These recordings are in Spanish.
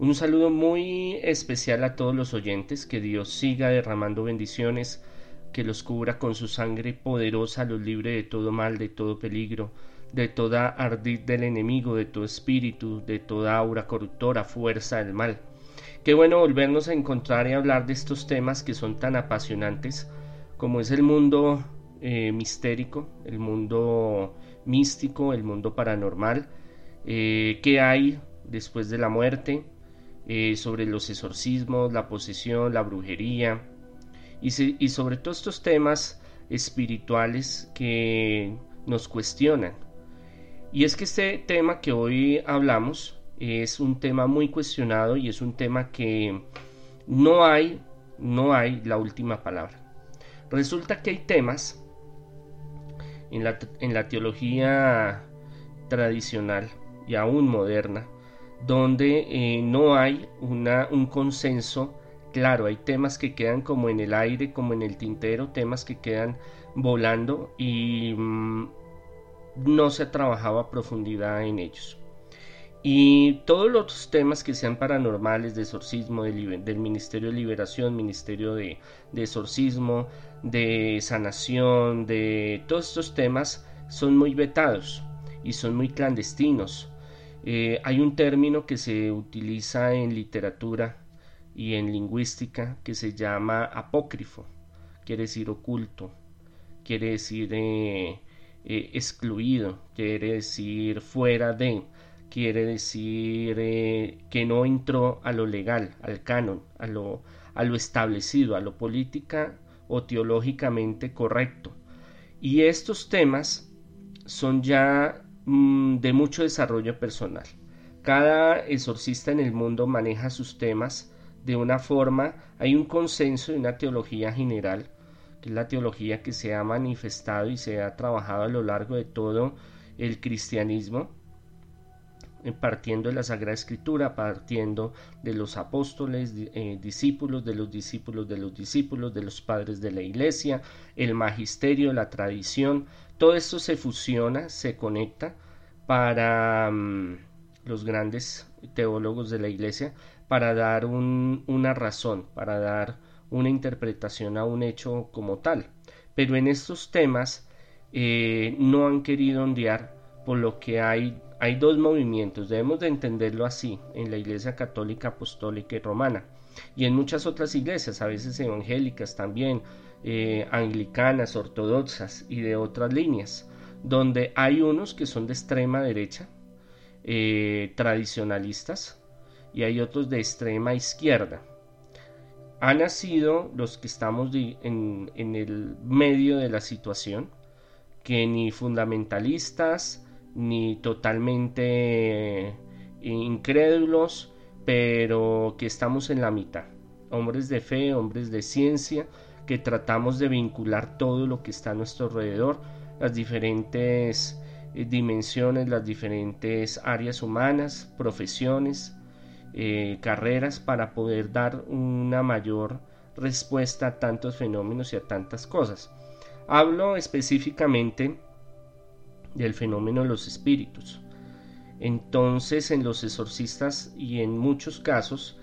Un saludo muy especial a todos los oyentes, que Dios siga derramando bendiciones, que los cubra con su sangre poderosa, los libre de todo mal, de todo peligro, de toda ardid del enemigo, de todo espíritu, de toda aura corruptora, fuerza del mal. Qué bueno volvernos a encontrar y hablar de estos temas que son tan apasionantes como es el mundo eh, mistérico, el mundo místico, el mundo paranormal, eh, qué hay después de la muerte, eh, sobre los exorcismos, la posesión, la brujería y, sobre todos estos temas espirituales que nos cuestionan. Y es que este tema que hoy hablamos es un tema muy cuestionado y es un tema que no hay, no hay la última palabra. Resulta que hay temas en la, en la teología tradicional y aún moderna donde eh, no hay una, un consenso claro, hay temas que quedan como en el aire, como en el tintero, temas que quedan volando y mm, no se ha trabajado a profundidad en ellos. Y todos los temas que sean paranormales, de exorcismo, del Ministerio de Liberación, Ministerio de, de, Exorcismo, de Sanación, de todos estos temas son muy vetados y son muy clandestinos. Eh, hay un término que se utiliza en literatura y en lingüística que se llama apócrifo, quiere decir oculto, quiere decir eh, eh, excluido, quiere decir fuera de quiere decir que no entró a lo legal, al canon, a lo, a lo establecido, a lo política o teológicamente correcto. Y estos temas son ya de mucho desarrollo personal. Cada exorcista en el mundo maneja sus temas de una forma, hay un consenso y una teología general, que es la teología que se ha manifestado y se ha trabajado a lo largo de todo el cristianismo, partiendo de la Sagrada Escritura, partiendo de los apóstoles, eh, discípulos, de los discípulos de los discípulos, de los padres de la iglesia, el magisterio, la tradición, todo esto se fusiona, se conecta para mm, los grandes teólogos de la iglesia, para dar una razón, para dar una interpretación a un hecho como tal. Pero en estos temas eh, no han querido ondear por lo que hay hay dos movimientos, debemos de entenderlo así, en la Iglesia Católica Apostólica y Romana, y en muchas otras iglesias, a veces evangélicas también, eh, anglicanas, ortodoxas y de otras líneas, donde hay unos que son de extrema derecha, eh, tradicionalistas, y hay otros de extrema izquierda. Han nacido los que estamos en, en el medio de la situación, que ni fundamentalistas, ni totalmente incrédulos, pero que estamos en la mitad. Hombres de fe, hombres de ciencia, que tratamos de vincular todo lo que está a nuestro alrededor, las diferentes eh, dimensiones, las diferentes áreas humanas, profesiones, eh, carreras, para poder dar una mayor respuesta a tantos fenómenos y a tantas cosas. Hablo específicamente del fenómeno de los espíritus. Entonces en los exorcistas y en muchos casos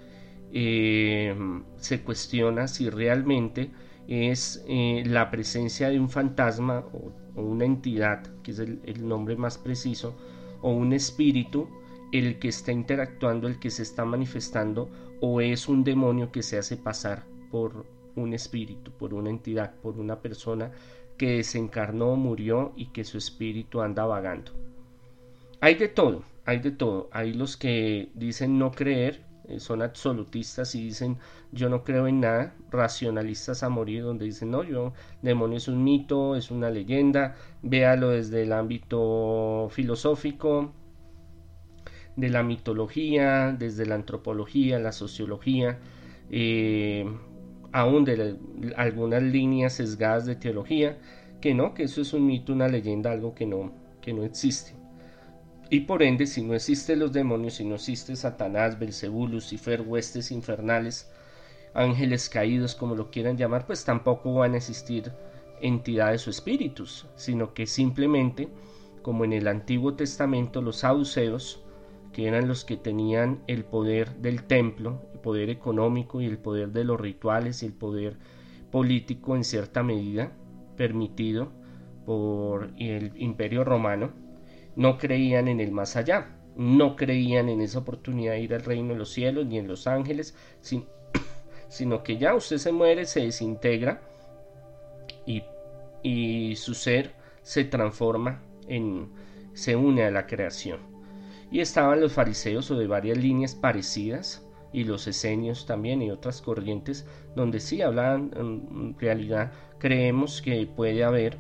eh, se cuestiona si realmente es eh, la presencia de un fantasma o, una entidad, que es el, el, nombre más preciso, o un espíritu el que está interactuando, el que se está manifestando, o es un demonio que se hace pasar por un espíritu, por una entidad, por una persona que desencarnó, murió y que su espíritu anda vagando. Hay de todo, hay de todo. Hay los que dicen no creer, eh, son absolutistas y dicen yo no creo en nada, racionalistas a morir, donde dicen no, yo, demonio es un mito, es una leyenda, véalo desde el ámbito filosófico, de la mitología, desde la antropología, la sociología, eh, aún de algunas líneas sesgadas de teología, que no, que eso es un mito, una leyenda, algo que no, que no existe. Y por ende, si no existen los demonios, si no existe Satanás, Belcebú, Lucifer, huestes infernales, ángeles caídos, como lo quieran llamar, pues tampoco van a existir entidades o espíritus, sino que simplemente, como en el Antiguo Testamento, los saduceos, que eran los que tenían el poder del templo, el poder económico y el poder de los rituales y el poder político en cierta medida permitido por el imperio romano, no creían en el más allá, no creían en esa oportunidad de ir al reino de los cielos ni en los ángeles, sino que ya usted se muere, se desintegra y, y su ser se transforma en, se une a la creación. Y estaban los fariseos o de varias líneas parecidas y los esenios también y otras corrientes donde sí hablaban en realidad creemos que puede haber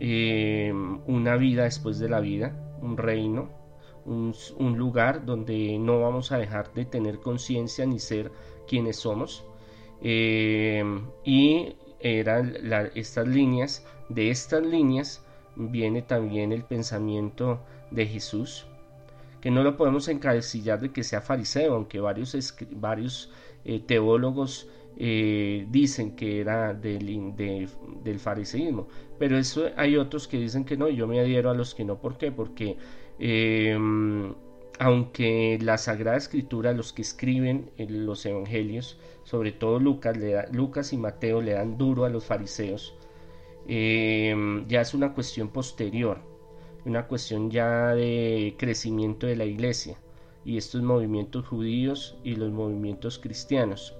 eh, una vida después de la vida un reino un, lugar donde no vamos a dejar de tener conciencia ni ser quienes somos. Eh, y eran estas líneas de estas líneas viene también el pensamiento de Jesús que no lo podemos encasillar de que sea fariseo, aunque varios, varios eh, teólogos eh, dicen que era del, del fariseísmo, pero eso hay otros que dicen que no, yo me adhiero a los que no, ¿por qué? Porque em, aunque la Sagrada Escritura, los que escriben los evangelios, sobre todo Lucas, le Lucas y Mateo le dan duro a los fariseos, em, ya es una cuestión posterior una cuestión ya de crecimiento de la iglesia y estos movimientos judíos y los movimientos cristianos.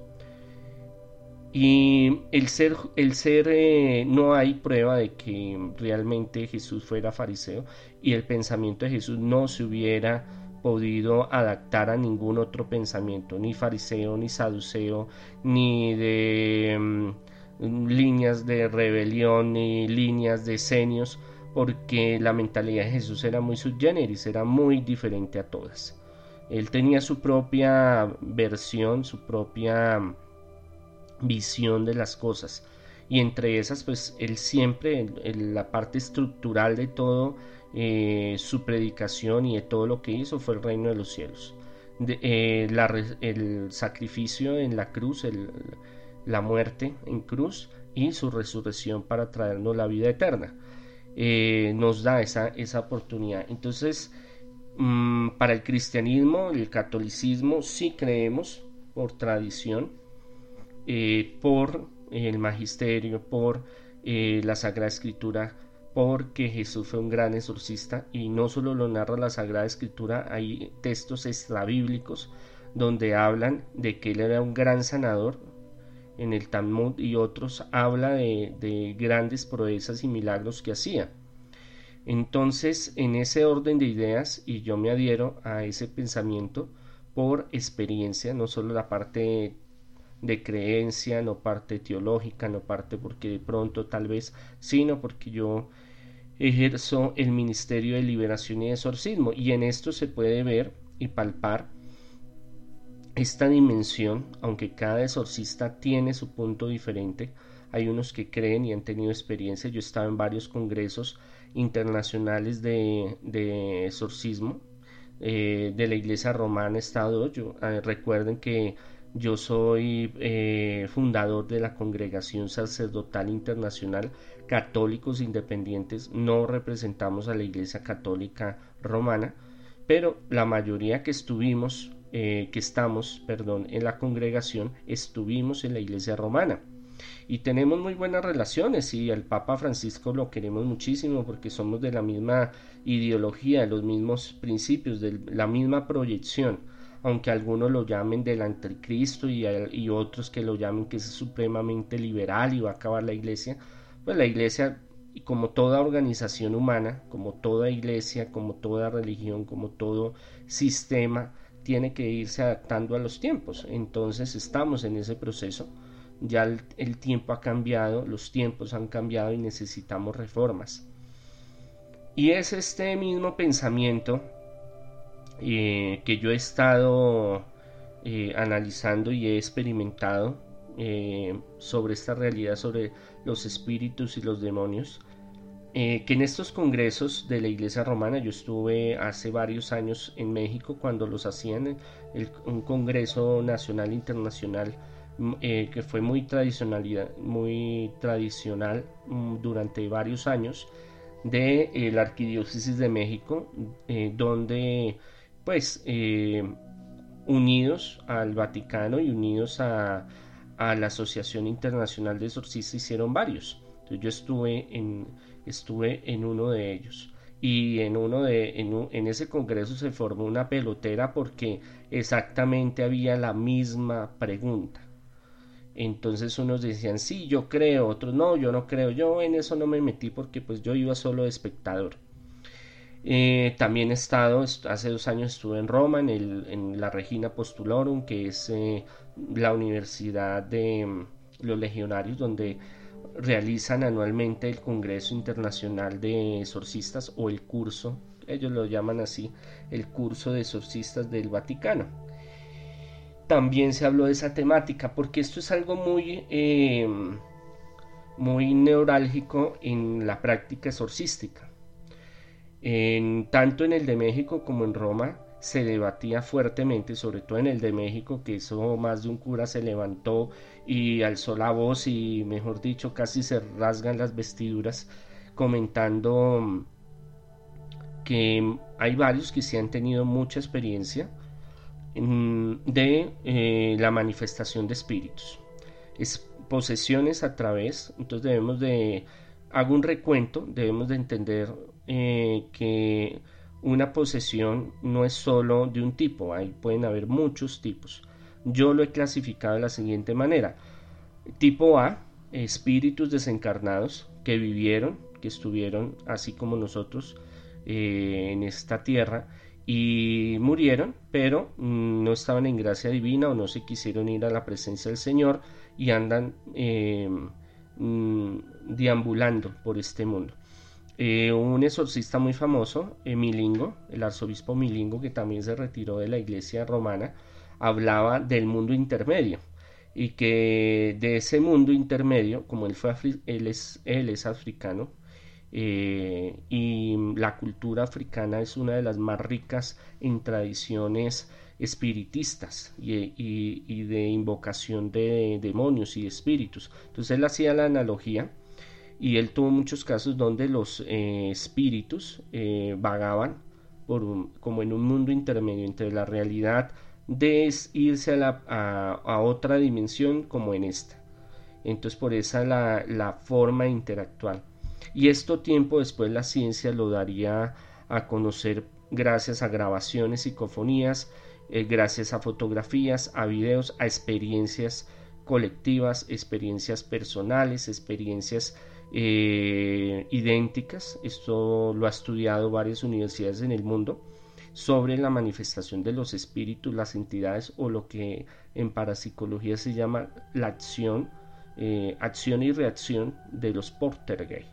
Y el ser, el ser eh, no hay prueba de que realmente Jesús fuera fariseo y el pensamiento de Jesús no se hubiera podido adaptar a ningún otro pensamiento, ni fariseo, ni saduceo, ni de mm, líneas de rebelión, ni líneas de senios, porque la mentalidad de Jesús era muy subgéneris, era muy diferente a todas. Él tenía su propia versión, su propia visión de las cosas. Y entre esas, pues él siempre, en, la parte estructural de todo, eh, su predicación y de todo lo que hizo fue el reino de los cielos. Eh, el sacrificio en la cruz, la muerte en cruz y su resurrección para traernos la vida eterna. Eh, nos da esa, esa oportunidad. Entonces, mm, para el cristianismo, el catolicismo, sí creemos por tradición, eh, por el magisterio, por eh, la Sagrada Escritura, porque Jesús fue un gran exorcista y no solo lo narra la Sagrada Escritura, hay textos extrabíblicos donde hablan de que él era un gran sanador, en el Talmud y otros habla de, grandes proezas y milagros que hacía. Entonces, en ese orden de ideas, y yo me adhiero a ese pensamiento por experiencia, no solo la parte de creencia, no parte teológica, no parte porque de pronto tal vez, sino porque yo ejerzo el ministerio de liberación y exorcismo, y en esto se puede ver y palpar esta dimensión, aunque cada exorcista tiene su punto diferente, hay unos que creen y han tenido experiencia. Yo he estado en varios congresos internacionales de, exorcismo eh, de la iglesia romana. Estado, yo, eh, recuerden que yo soy eh, fundador de la Congregación Sacerdotal Internacional Católicos Independientes. No representamos a la Iglesia Católica Romana, pero la mayoría que estuvimos eh, que estamos, perdón, en la congregación, estuvimos en la iglesia romana. Y tenemos muy buenas relaciones y al Papa Francisco lo queremos muchísimo porque somos de la misma ideología, de los mismos principios, de la misma proyección, aunque algunos lo llamen del anticristo y, y otros que lo llamen que es supremamente liberal y va a acabar la iglesia, pues la iglesia como toda organización humana, como toda iglesia, como toda religión, como todo sistema, tiene que irse adaptando a los tiempos. Entonces estamos en ese proceso. Ya el, tiempo ha cambiado, los tiempos han cambiado y necesitamos reformas. Y es este mismo pensamiento eh, que yo he estado eh, analizando y he experimentado eh, sobre esta realidad, sobre los espíritus y los demonios, eh, que en estos congresos de la Iglesia Romana, yo estuve hace varios años en México cuando los hacían, un congreso nacional internacional mm, eh, que fue muy tradicional, muy tradicional mm, durante varios años de eh, la Arquidiócesis de México, donde pues unidos al Vaticano y unidos a, la Asociación Internacional de Exorcistas hicieron varios. Entonces yo estuve en, estuve en uno de ellos. Y en, uno de, en, ese congreso se formó una pelotera porque exactamente había la misma pregunta. Entonces unos decían, sí, yo creo, otros no, yo no creo, yo en eso no me metí porque pues yo iba solo de espectador. Eh, también he estado, hace dos años estuve en Roma, en, el, en la Regina Postulorum, que es eh, la universidad de los legionarios, donde realizan anualmente el Congreso Internacional de Exorcistas o el curso, ellos lo llaman así, el curso de exorcistas del Vaticano. También se habló de esa temática porque esto es algo muy, eh, muy neurálgico en la práctica exorcística tanto en el de México como en Roma se debatía fuertemente, sobre todo en el de México, que eso más de un cura se levantó y alzó la voz y, mejor dicho, casi se rasgan las vestiduras comentando mm, que hay varios que sí han tenido mucha experiencia mm, de eh, la manifestación de espíritus. Es posesiones a través, entonces debemos de, hago un recuento, debemos de entender eh, que una posesión no es solo de un tipo, ahí pueden haber muchos tipos. Yo lo he clasificado de la siguiente manera. Tipo A, espíritus desencarnados que vivieron, que estuvieron así como nosotros eh, en esta tierra y murieron, pero no estaban en gracia divina o no se quisieron ir a la presencia del Señor y andan eh, mm, deambulando por este mundo. Eh, un exorcista muy famoso, Milingo, el arzobispo Milingo, que también se retiró de la iglesia romana, hablaba del mundo intermedio y que de ese mundo intermedio, como él, fue él, es, él es africano, eh, y la cultura africana es una de las más ricas en tradiciones espiritistas y, y de invocación de demonios y espíritus. Entonces él hacía la analogía y él tuvo muchos casos donde los eh, espíritus eh, vagaban por como en un mundo intermedio entre la realidad de irse a, la, a, otra dimensión como en esta. Entonces por esa la, la forma intelectual. Y esto tiempo después la ciencia lo daría a conocer gracias a grabaciones, psicofonías, eh, gracias a fotografías, a videos, a experiencias colectivas, experiencias personales, experiencias eh, idénticas, esto lo ha estudiado varias universidades en el mundo, sobre la manifestación de los espíritus, las entidades o lo que en parapsicología se llama la acción, eh, acción y reacción de los portergay,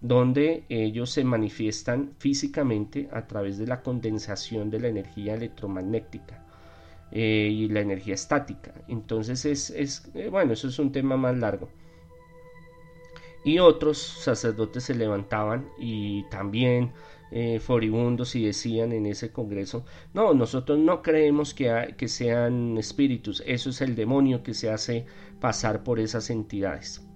donde ellos se manifiestan físicamente a través de la condensación de la energía electromagnética. Eh, y la energía estática. Entonces es, es bueno, eso es un tema más largo y otros sacerdotes se levantaban y también eh, foribundos y decían en ese congreso, no, nosotros no creemos que, que sean espíritus, eso es el demonio que se hace pasar por esas entidades.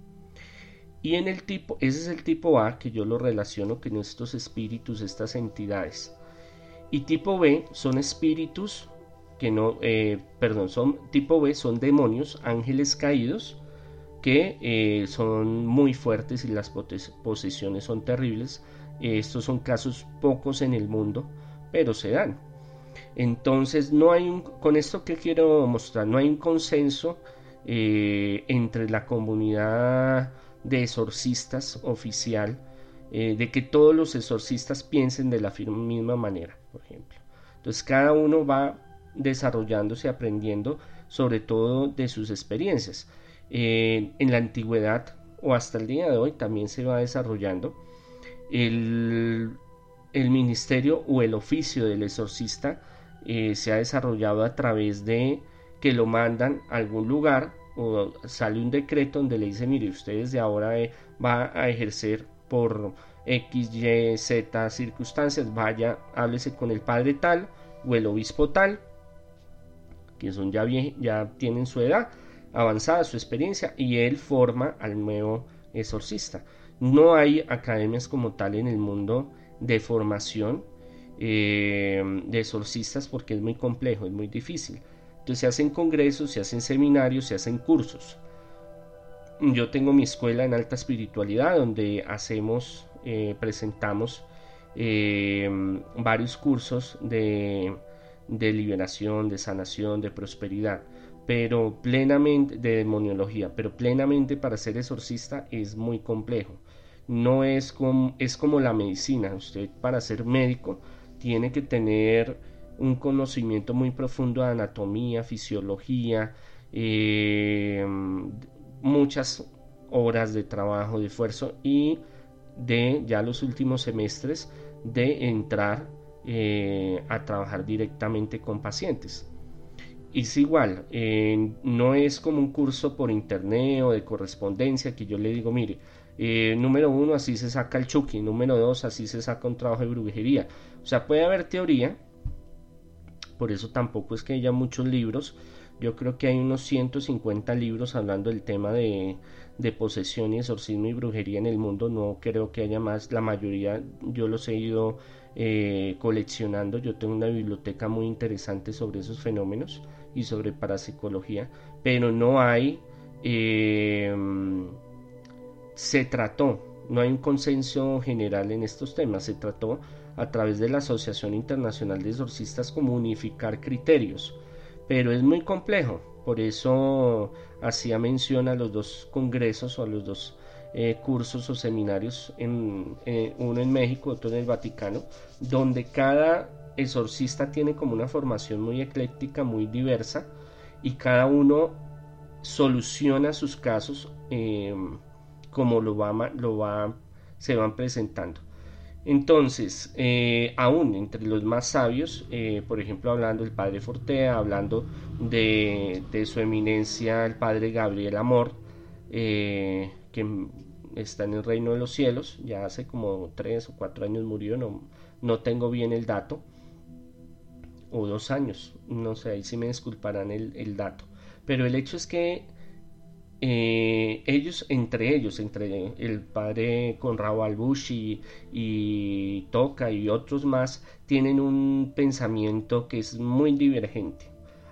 Y en el tipo, ese es el tipo A que yo lo relaciono con estos espíritus, estas entidades. Y tipo B son espíritus que no, eh, perdón, son tipo B son demonios, ángeles caídos, que eh, son muy fuertes y las posesiones son terribles. estos son casos pocos en el mundo, pero se dan. Entonces, no hay un, con esto que quiero mostrar, no hay un consenso eh, entre la comunidad de exorcistas oficial eh, de que todos los exorcistas piensen de la misma manera, por ejemplo. Entonces, cada uno va desarrollándose, aprendiendo sobre todo de sus experiencias en la antigüedad o hasta el día de hoy también se va desarrollando el, ministerio o el oficio del exorcista eh, se ha desarrollado a través de que lo mandan a algún lugar o sale un decreto donde le dice mire ustedes de ahora eh, va a ejercer por X, Y, Z circunstancias, vaya, háblese con el padre tal o el obispo tal, que son ya, ya tienen su edad, avanzada su experiencia y él forma al nuevo exorcista. No hay academias como tal en el mundo de formación de exorcistas porque es muy complejo, es muy difícil. Entonces se hacen congresos, se hacen seminarios, se hacen cursos. Yo tengo mi escuela en alta espiritualidad donde hacemos, eh, presentamos eh, varios cursos de liberación, de sanación, de prosperidad, pero plenamente de demoniología, pero plenamente para ser exorcista es muy complejo. No es como, es como la medicina. Usted para ser médico tiene que tener un conocimiento muy profundo de anatomía, fisiología, eh, muchas horas de trabajo, de esfuerzo y de ya los últimos semestres de entrar eh, a trabajar directamente con pacientes. Es igual, eh, no es como un curso por internet o de correspondencia que yo le digo, mire, número uno, así se saca el chuki, número dos, así se saca un trabajo de brujería. O sea, puede haber teoría, por eso tampoco es que haya muchos libros. Yo creo que hay unos 150 libros hablando del tema de, posesión y exorcismo y brujería en el mundo. No creo que haya más. La mayoría yo los he ido eh, coleccionando. Yo tengo una biblioteca muy interesante sobre esos fenómenos y sobre parapsicología. Pero no hay... Eh, se trató, no hay un consenso general en estos temas. Se trató a través de la Asociación Internacional de Exorcistas como unificar criterios, pero es muy complejo, por eso hacía mención a los dos congresos o a los dos eh, cursos o seminarios, en, eh, uno en México, otro en el Vaticano, donde cada exorcista tiene como una formación muy ecléctica, muy diversa, y cada uno soluciona sus casos eh, como lo va, se van presentando. Entonces, eh, aún entre los más sabios, eh, por ejemplo, hablando del padre Fortea, hablando de, su eminencia el padre Gabriel Amor, que está en el reino de los cielos, ya hace como tres o cuatro años murió, no tengo bien el dato, o dos años, no sé, ahí sí me disculparán el, el dato, pero el hecho es que eh, ellos, entre ellos, entre el padre Conrado Albush y, Toca y otros más, tienen un pensamiento que es muy divergente.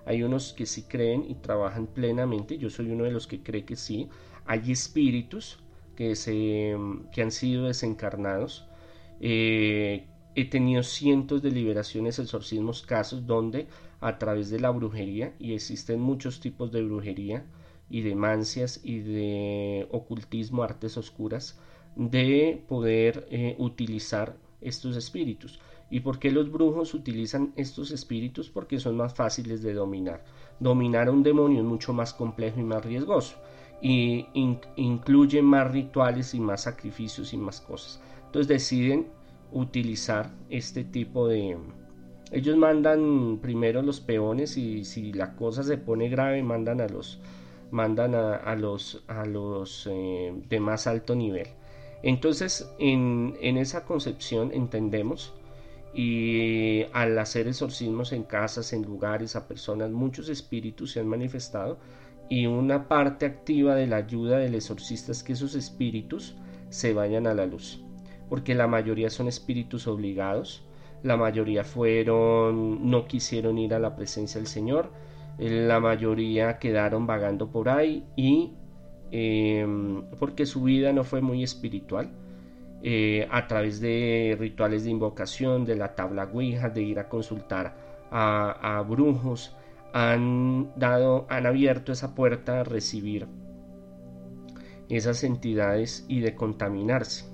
Hay unos que sí creen y trabajan plenamente, yo soy uno de los que cree que sí. Hay espíritus que, se, que han sido desencarnados. Eh, he tenido cientos de liberaciones, exorcismos, casos donde a través de la brujería, y existen muchos tipos de brujería, y de mancias y de ocultismo, artes oscuras, de poder eh, utilizar estos espíritus. ¿Y por qué los brujos utilizan estos espíritus? Porque son más fáciles de dominar. Dominar a un demonio es mucho más complejo y más riesgoso. Y incluye más rituales y más sacrificios y más cosas. Entonces deciden utilizar este tipo de... Ellos mandan primero los peones y si la cosa se pone grave mandan a los mandan a, los, a los eh, de más alto nivel. Entonces, en, esa concepción entendemos y al hacer exorcismos en casas, en lugares, a personas, muchos espíritus se han manifestado y una parte activa de la ayuda del exorcista es que esos espíritus se vayan a la luz, porque la mayoría son espíritus obligados, la mayoría fueron, no quisieron ir a la presencia del Señor, la mayoría quedaron vagando por ahí y em, porque su vida no fue muy espiritual. Eh, a través de rituales de invocación, de la tabla Ouija, de ir a consultar a, brujos, han dado, han abierto esa puerta a recibir esas entidades y de contaminarse.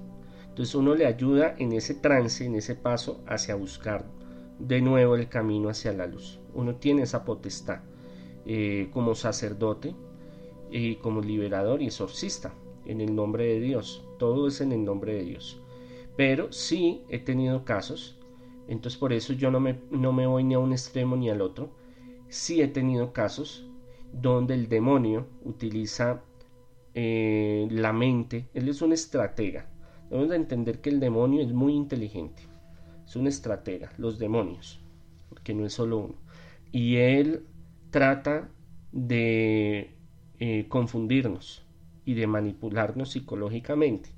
Entonces uno le ayuda en ese trance, en ese paso hacia buscar de nuevo el camino hacia la luz. Uno tiene esa potestad. Eh, como sacerdote y como liberador y exorcista en el nombre de Dios. Todo es en el nombre de Dios. Pero sí he tenido casos, entonces por eso yo no me, no me voy ni a un extremo ni al otro. Sí he tenido casos donde el demonio utiliza eh, la mente, él es un estratega. Debemos de entender que el demonio es muy inteligente, es un estratega, los demonios, porque no es solo uno. Y él trata de eh, confundirnos y de manipularnos psicológicamente.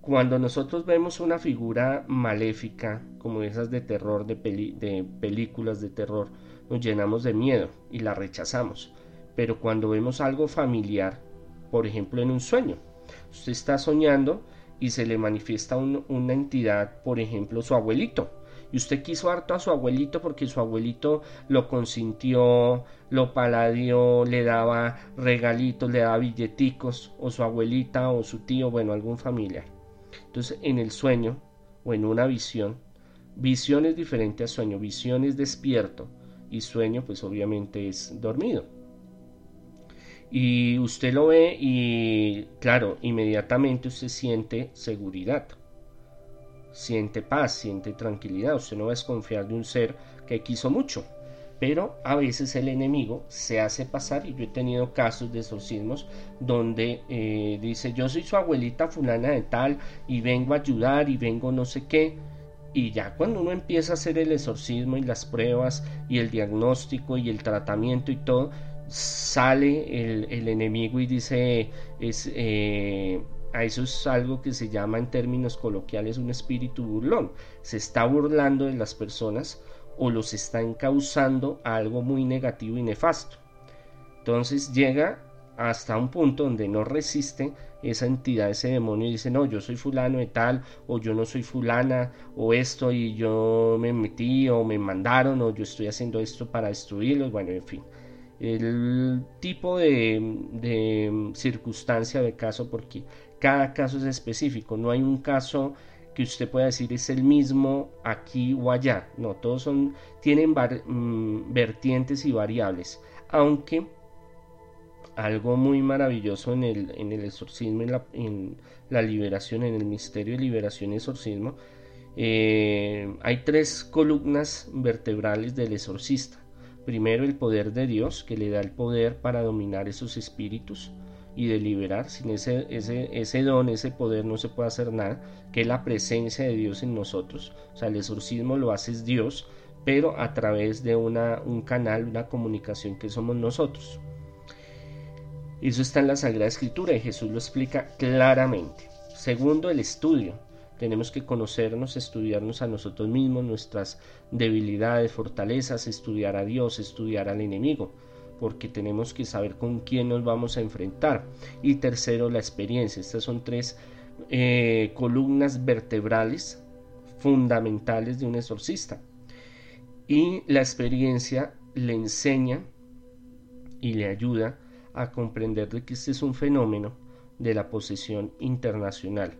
cuando nosotros vemos una figura maléfica, como esas de terror, de, de películas de terror, nos llenamos de miedo y la rechazamos. Pero cuando vemos algo familiar, por ejemplo en un sueño, usted está soñando y se le manifiesta una entidad, por ejemplo su abuelito, y usted quiso harto a su abuelito porque su abuelito lo consintió, lo paladió, le daba regalitos, le daba billeticos, o su abuelita o su tío, bueno, algún familiar. Entonces, en el sueño o en una visión, visión es diferente a sueño, visión es despierto y sueño pues obviamente es dormido. Y usted lo ve y claro, inmediatamente usted siente seguridad, siente paz, siente tranquilidad, usted no va a desconfiar de un ser que quiso mucho. Pero a veces el enemigo se hace pasar, y yo he tenido casos de exorcismos donde eh, dice, yo soy su abuelita fulana de tal, y vengo a ayudar, y vengo no sé qué, y ya cuando uno empieza a hacer el exorcismo y las pruebas y el diagnóstico y el tratamiento y todo, sale el, enemigo y dice, es, eh, a eso es algo que se llama en términos coloquiales un espíritu burlón. Se está burlando de las personas o los está encauzando a algo muy negativo y nefasto. Entonces llega hasta un punto donde no resiste esa entidad, ese demonio y dice, no, yo soy fulano de tal, o yo no soy fulana, o esto, y yo me metí, o me mandaron, o yo estoy haciendo esto para destruirlos, bueno, en fin. El tipo de, circunstancia de caso, porque cada caso es específico, no hay un caso que usted pueda decir es el mismo aquí o allá, no, todos son, tienen mm, vertientes y variables, aunque algo muy maravilloso en el, en el exorcismo, en la, en la liberación, en el misterio de liberación y exorcismo. Eh, hay tres columnas vertebrales del exorcista. Primero el poder de Dios, que le da el poder para dominar esos espíritus y de liberar. Sin ese, ese, ese don, ese poder no se puede hacer nada, que es la presencia de Dios en nosotros. O sea, el exorcismo lo hace Dios, pero a través de una, un canal, una comunicación que somos nosotros. Eso está en la Sagrada Escritura y Jesús lo explica claramente. Segundo, el estudio. Tenemos que conocernos, estudiarnos a nosotros mismos, nuestras debilidades, fortalezas, estudiar a Dios, estudiar al enemigo, porque tenemos que saber con quién nos vamos a enfrentar. Y tercero, la experiencia. Estas son tres eh, columnas vertebrales fundamentales de un exorcista. Y la experiencia le enseña y le ayuda a comprender de que este es un fenómeno de la posesión internacional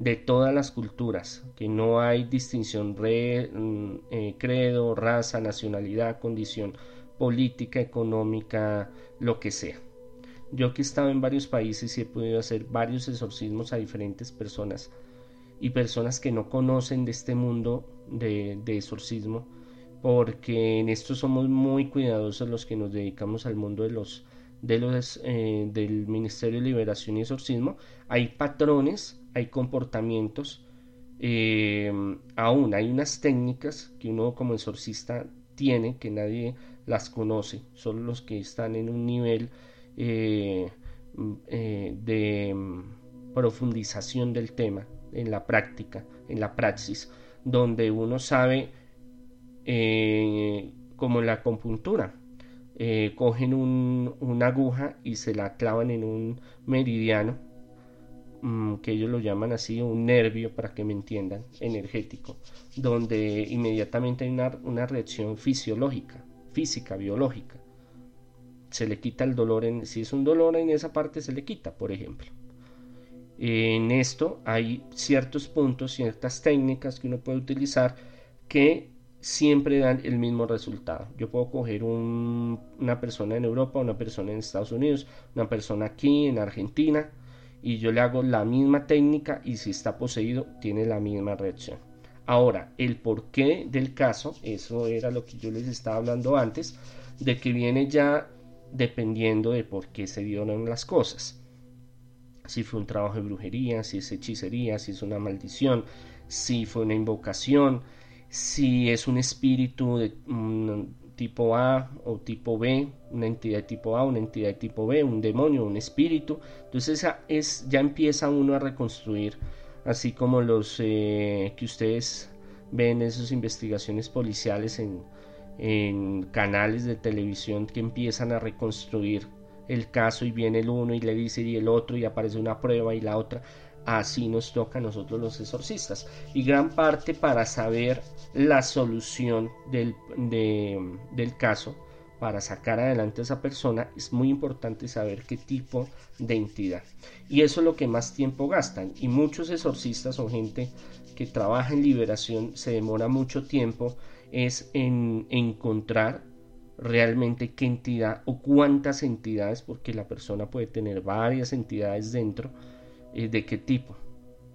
de todas las culturas, que no hay distinción re, mm, eh, credo, raza, nacionalidad, condición política, económica, lo que sea. Yo que he estado en varios países y he podido hacer varios exorcismos a diferentes personas y personas que no conocen de este mundo de, de exorcismo, porque en esto somos muy cuidadosos los que nos dedicamos al mundo de los de los, eh, del Ministerio de Liberación y Exorcismo, hay patrones, hay comportamientos, eh, aún hay unas técnicas que uno como exorcista tiene, que nadie las conoce, solo los que están en un nivel eh, de mm, profundización del tema, en la práctica, en la praxis, donde uno sabe como la acupuntura, eh, cogen una aguja y se la clavan en un meridiano, mm, que ellos lo llaman así, un nervio, para que me entiendan, energético, donde inmediatamente hay una, reacción fisiológica, física, biológica. Se le quita el dolor, en, si es un dolor en esa parte, se le quita, por ejemplo. En esto hay ciertos puntos, ciertas técnicas que uno puede utilizar que siempre dan el mismo resultado. Yo puedo coger una persona en Europa, una persona en Estados Unidos, una persona aquí en Argentina y yo le hago la misma técnica y si está poseído tiene la misma reacción. Ahora, el porqué del caso, eso era lo que yo les estaba hablando antes, de que viene ya dependiendo de por qué se dieron las cosas. Si fue un trabajo de brujería, si es hechicería, si es una maldición, si fue una invocación, si es un espíritu de tipo A o tipo B, una entidad tipo A, una entidad tipo B, un demonio, un espíritu. Entonces es, ya empieza uno a reconstruir así como los eh, que ustedes ven esas investigaciones policiales en, en canales de televisión que empiezan a reconstruir el caso y viene el uno y le dice y el otro y aparece una prueba y la otra. Así nos toca a nosotros los exorcistas. Y gran parte para saber la solución del, del caso, para sacar adelante a esa persona, es muy importante saber qué tipo de entidad. Y eso es lo que más tiempo gastan. Y muchos exorcistas o gente que trabaja en liberación se demora mucho tiempo es en encontrar realmente qué entidad o cuántas entidades, porque la persona puede tener varias entidades dentro, eh, de qué tipo,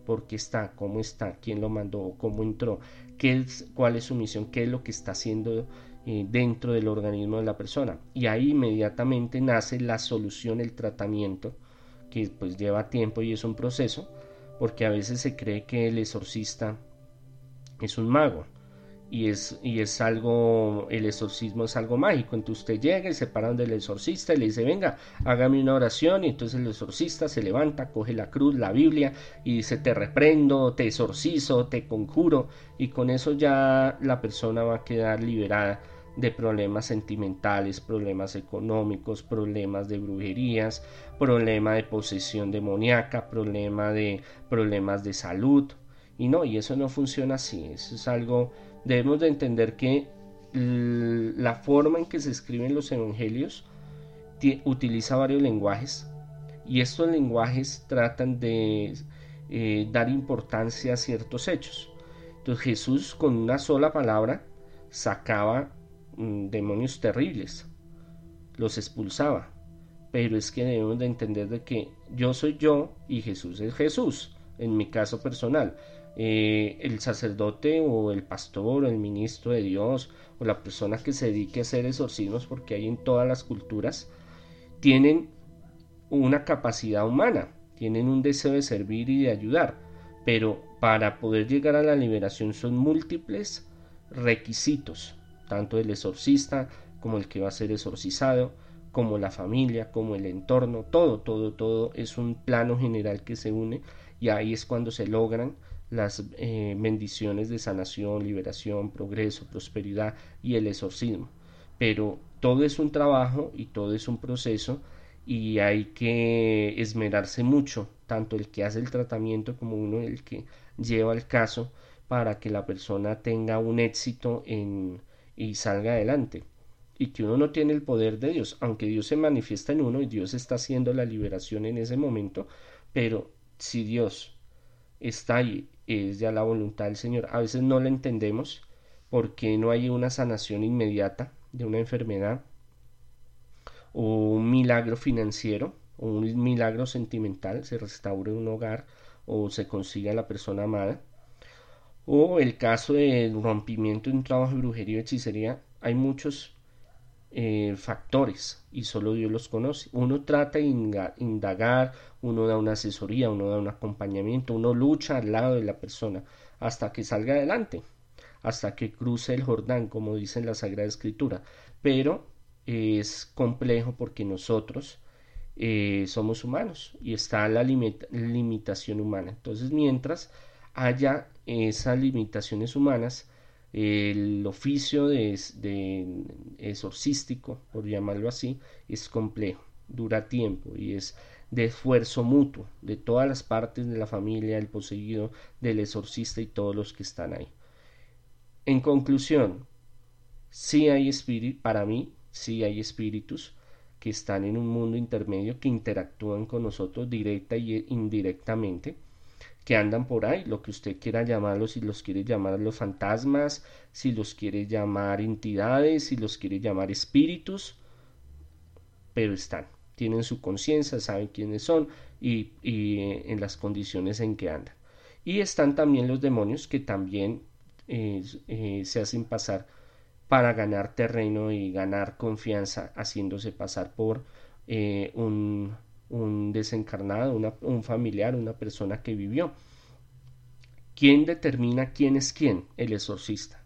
por qué está, cómo está, quién lo mandó, cómo entró, qué es, cuál es su misión, qué es lo que está haciendo eh, dentro del organismo de la persona. Y ahí inmediatamente nace la solución, el tratamiento, que pues lleva tiempo y es un proceso, porque a veces se cree que el exorcista es un mago y es, y es algo, el exorcismo es algo mágico. Entonces usted llega y se paran del exorcista y le dice, venga, hágame una oración. Y entonces el exorcista se levanta, coge la cruz, la Biblia y dice, te reprendo, te exorcizo, te conjuro. Y con eso ya la persona va a quedar liberada de problemas sentimentales, problemas económicos, problemas de brujerías, problema de posesión demoníaca, problema de problemas de salud. Y no, y eso no funciona así, eso es algo debemos de entender que la forma en que se escriben los evangelios utiliza varios lenguajes y estos lenguajes tratan de eh, dar importancia a ciertos hechos. Entonces Jesús con una sola palabra sacaba mm, demonios terribles, los expulsaba. Pero es que debemos de entender de que yo soy yo y Jesús es Jesús, en mi caso personal. Eh, el sacerdote o el pastor o el ministro de Dios o la persona que se dedique a hacer exorcismos, porque hay en todas las culturas, tienen una capacidad humana, tienen un deseo de servir y de ayudar, pero para poder llegar a la liberación son múltiples requisitos, tanto el exorcista como el que va a ser exorcizado, como la familia, como el entorno, todo, todo, todo es un plano general que se une y ahí es cuando se logran las eh, bendiciones de sanación, liberación, progreso, prosperidad y el exorcismo. Pero todo es un trabajo y todo es un proceso y hay que esmerarse mucho, tanto el que hace el tratamiento como uno el que lleva el caso para que la persona tenga un éxito en, y salga adelante. Y que uno no tiene el poder de Dios, aunque Dios se manifiesta en uno y Dios está haciendo la liberación en ese momento, pero si Dios está ahí es ya la voluntad del Señor. A veces no la entendemos porque no hay una sanación inmediata de una enfermedad o un milagro financiero o un milagro sentimental, se restaure un hogar o se consiga la persona amada. O el caso del rompimiento de un trabajo de brujería y hechicería, hay muchos eh, factores y solo Dios los conoce. Uno trata de indagar, uno da una asesoría, uno da un acompañamiento, uno lucha al lado de la persona hasta que salga adelante, hasta que cruce el Jordán, como dice en la Sagrada Escritura. Pero es complejo porque nosotros eh, somos humanos y está la limitación humana. Entonces, mientras haya esas limitaciones humanas, el oficio de, exorcístico, por llamarlo así, es complejo, dura tiempo y es de esfuerzo mutuo de todas las partes de la familia, el poseído, del exorcista y todos los que están ahí. En conclusión, sí hay espíritus, para mí, sí hay espíritus que están en un mundo intermedio que interactúan con nosotros directa y indirectamente que andan por ahí, lo que usted quiera llamarlos, si los quiere llamar los fantasmas, si los quiere llamar entidades, si los quiere llamar espíritus, pero están, tienen su conciencia, saben quiénes son y, eh, en las condiciones en que andan. Y están también los demonios que también eh, eh, se hacen pasar para ganar terreno y ganar confianza haciéndose pasar por un un desencarnado, un familiar, una persona que vivió. ¿Quién determina quién es quién? El exorcista.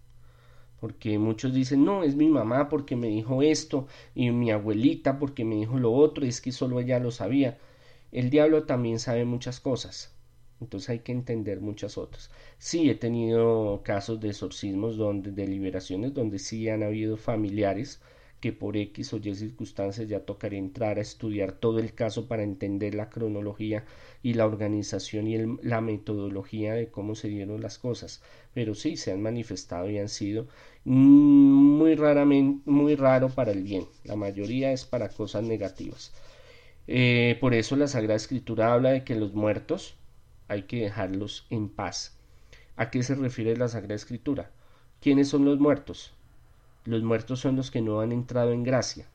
Porque muchos dicen, no, es mi mamá porque me dijo esto, y mi abuelita porque me dijo lo otro, y es que solo ella lo sabía. El diablo también sabe muchas cosas. Entonces hay que entender muchas otras. Sí, he tenido casos de exorcismos donde, de liberaciones donde sí han habido familiares que por X o Y circunstancias ya tocaría entrar a estudiar todo el caso para entender la cronología y la organización y la metodología de cómo se dieron las cosas. Pero sí, se han manifestado y han sido muy raramente, muy raro para el bien. La mayoría es para cosas negativas. Eh, por eso la Sagrada Escritura habla de que los muertos hay que dejarlos en paz. ¿A qué se refiere la Sagrada Escritura? ¿Quiénes son los muertos? Los muertos son los que no han entrado en gracia,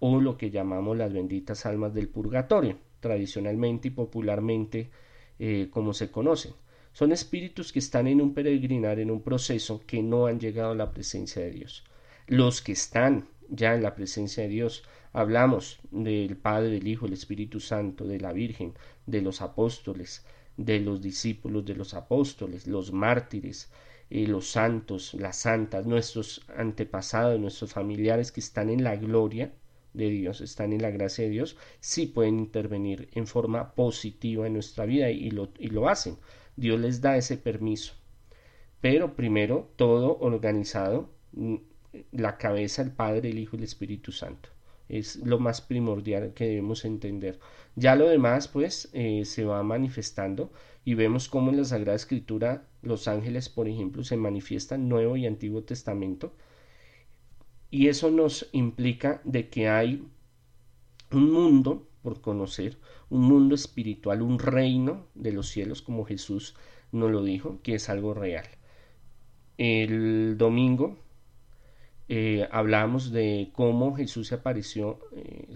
o lo que llamamos las benditas almas del purgatorio, tradicionalmente y popularmente eh, como se conocen. Son espíritus que están en un peregrinar, en un proceso, que no han llegado a la presencia de Dios. Los que están ya en la presencia de Dios, hablamos del Padre, del Hijo, del Espíritu Santo, de la Virgen, de los apóstoles, de los discípulos de los apóstoles, los mártires, los santos, las santas, nuestros antepasados, nuestros familiares que están en la gloria de Dios, están en la gracia de Dios, sí pueden intervenir en forma positiva en nuestra vida y lo, y lo hacen. Dios les da ese permiso. Pero primero todo organizado, mm, la cabeza, el Padre, el Hijo y el Espíritu Santo es lo más primordial que debemos entender. Ya lo demás, pues, eh, se va manifestando y vemos cómo en la Sagrada Escritura los ángeles, por ejemplo, se manifiestan Nuevo y Antiguo Testamento. Y eso nos implica de que hay un mundo por conocer, un mundo espiritual, un reino de los cielos, como Jesús nos lo dijo, que es algo real. El domingo eh, hablamos de cómo Jesús se apareció, eh,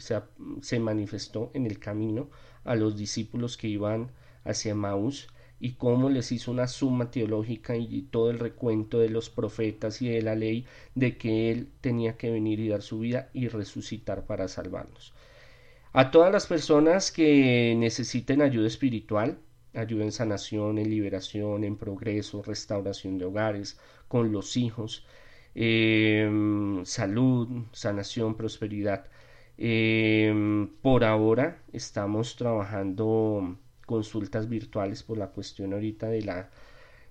se, manifestó en el camino a los discípulos que iban hacia Maús y cómo les hizo una suma teológica y todo el recuento de los profetas y de la ley de que Él tenía que venir y dar su vida y resucitar para salvarnos. A todas las personas que necesiten ayuda espiritual, ayuda en sanación, en liberación, en progreso, restauración de hogares, con los hijos, Em, salud, sanación, prosperidad. Em, por ahora estamos trabajando consultas virtuales por la cuestión ahorita de la,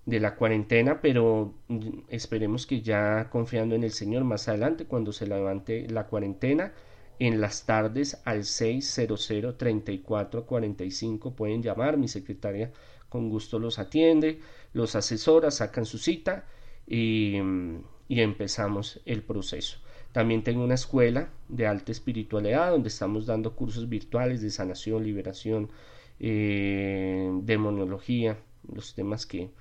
de la cuarentena, pero mm, esperemos que ya confiando en el Señor más adelante, cuando se levante la cuarentena, en las tardes al 600 34 45 pueden llamar, mi secretaria con gusto los atiende, los asesora, sacan su cita y mm, y empezamos el proceso. También tengo una escuela de alta espiritualidad donde estamos dando cursos virtuales de sanación, liberación, eh, demonología, los temas que,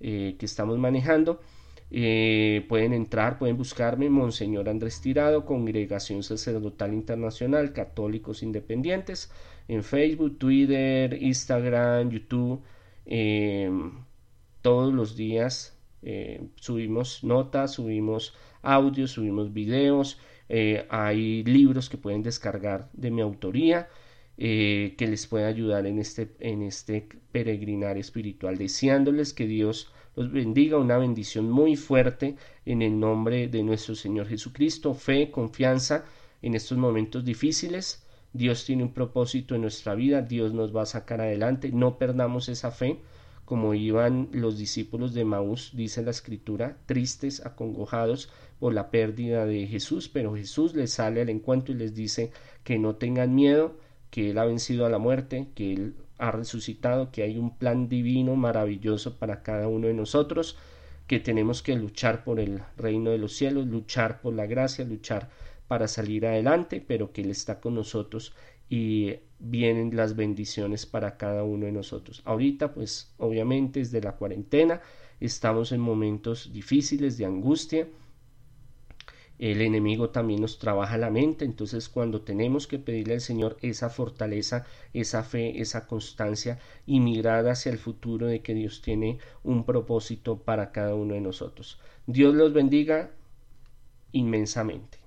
eh, que estamos manejando. Eh, pueden entrar, pueden buscarme Monseñor Andrés Tirado, Congregación Sacerdotal Internacional, Católicos Independientes, en Facebook, Twitter, Instagram, YouTube. todos los días eh, subimos notas, subimos audios, subimos videos, eh, hay libros que pueden descargar de mi autoría eh, que les puede ayudar en este, en este peregrinar espiritual, deseándoles que Dios los bendiga, una bendición muy fuerte en el nombre de nuestro Señor Jesucristo, fe, confianza en estos momentos difíciles. Dios tiene un propósito en nuestra vida, Dios nos va a sacar adelante, no perdamos esa fe como iban los discípulos de Maús, dice la escritura, tristes, acongojados por la pérdida de Jesús, pero Jesús les sale al encuentro y les dice que no tengan miedo, que Él ha vencido a la muerte, que Él ha resucitado, que hay un plan divino maravilloso para cada uno de nosotros, que tenemos que luchar por el reino de los cielos, luchar por la gracia, luchar para salir adelante, pero que Él está con nosotros y vienen las bendiciones para cada uno de nosotros. Ahorita, pues obviamente desde la cuarentena estamos en momentos difíciles de angustia. El enemigo también nos trabaja la mente, entonces cuando tenemos que pedirle al Señor esa fortaleza, esa fe, esa constancia y mirar hacia el futuro de que Dios tiene un propósito para cada uno de nosotros. Dios los bendiga inmensamente.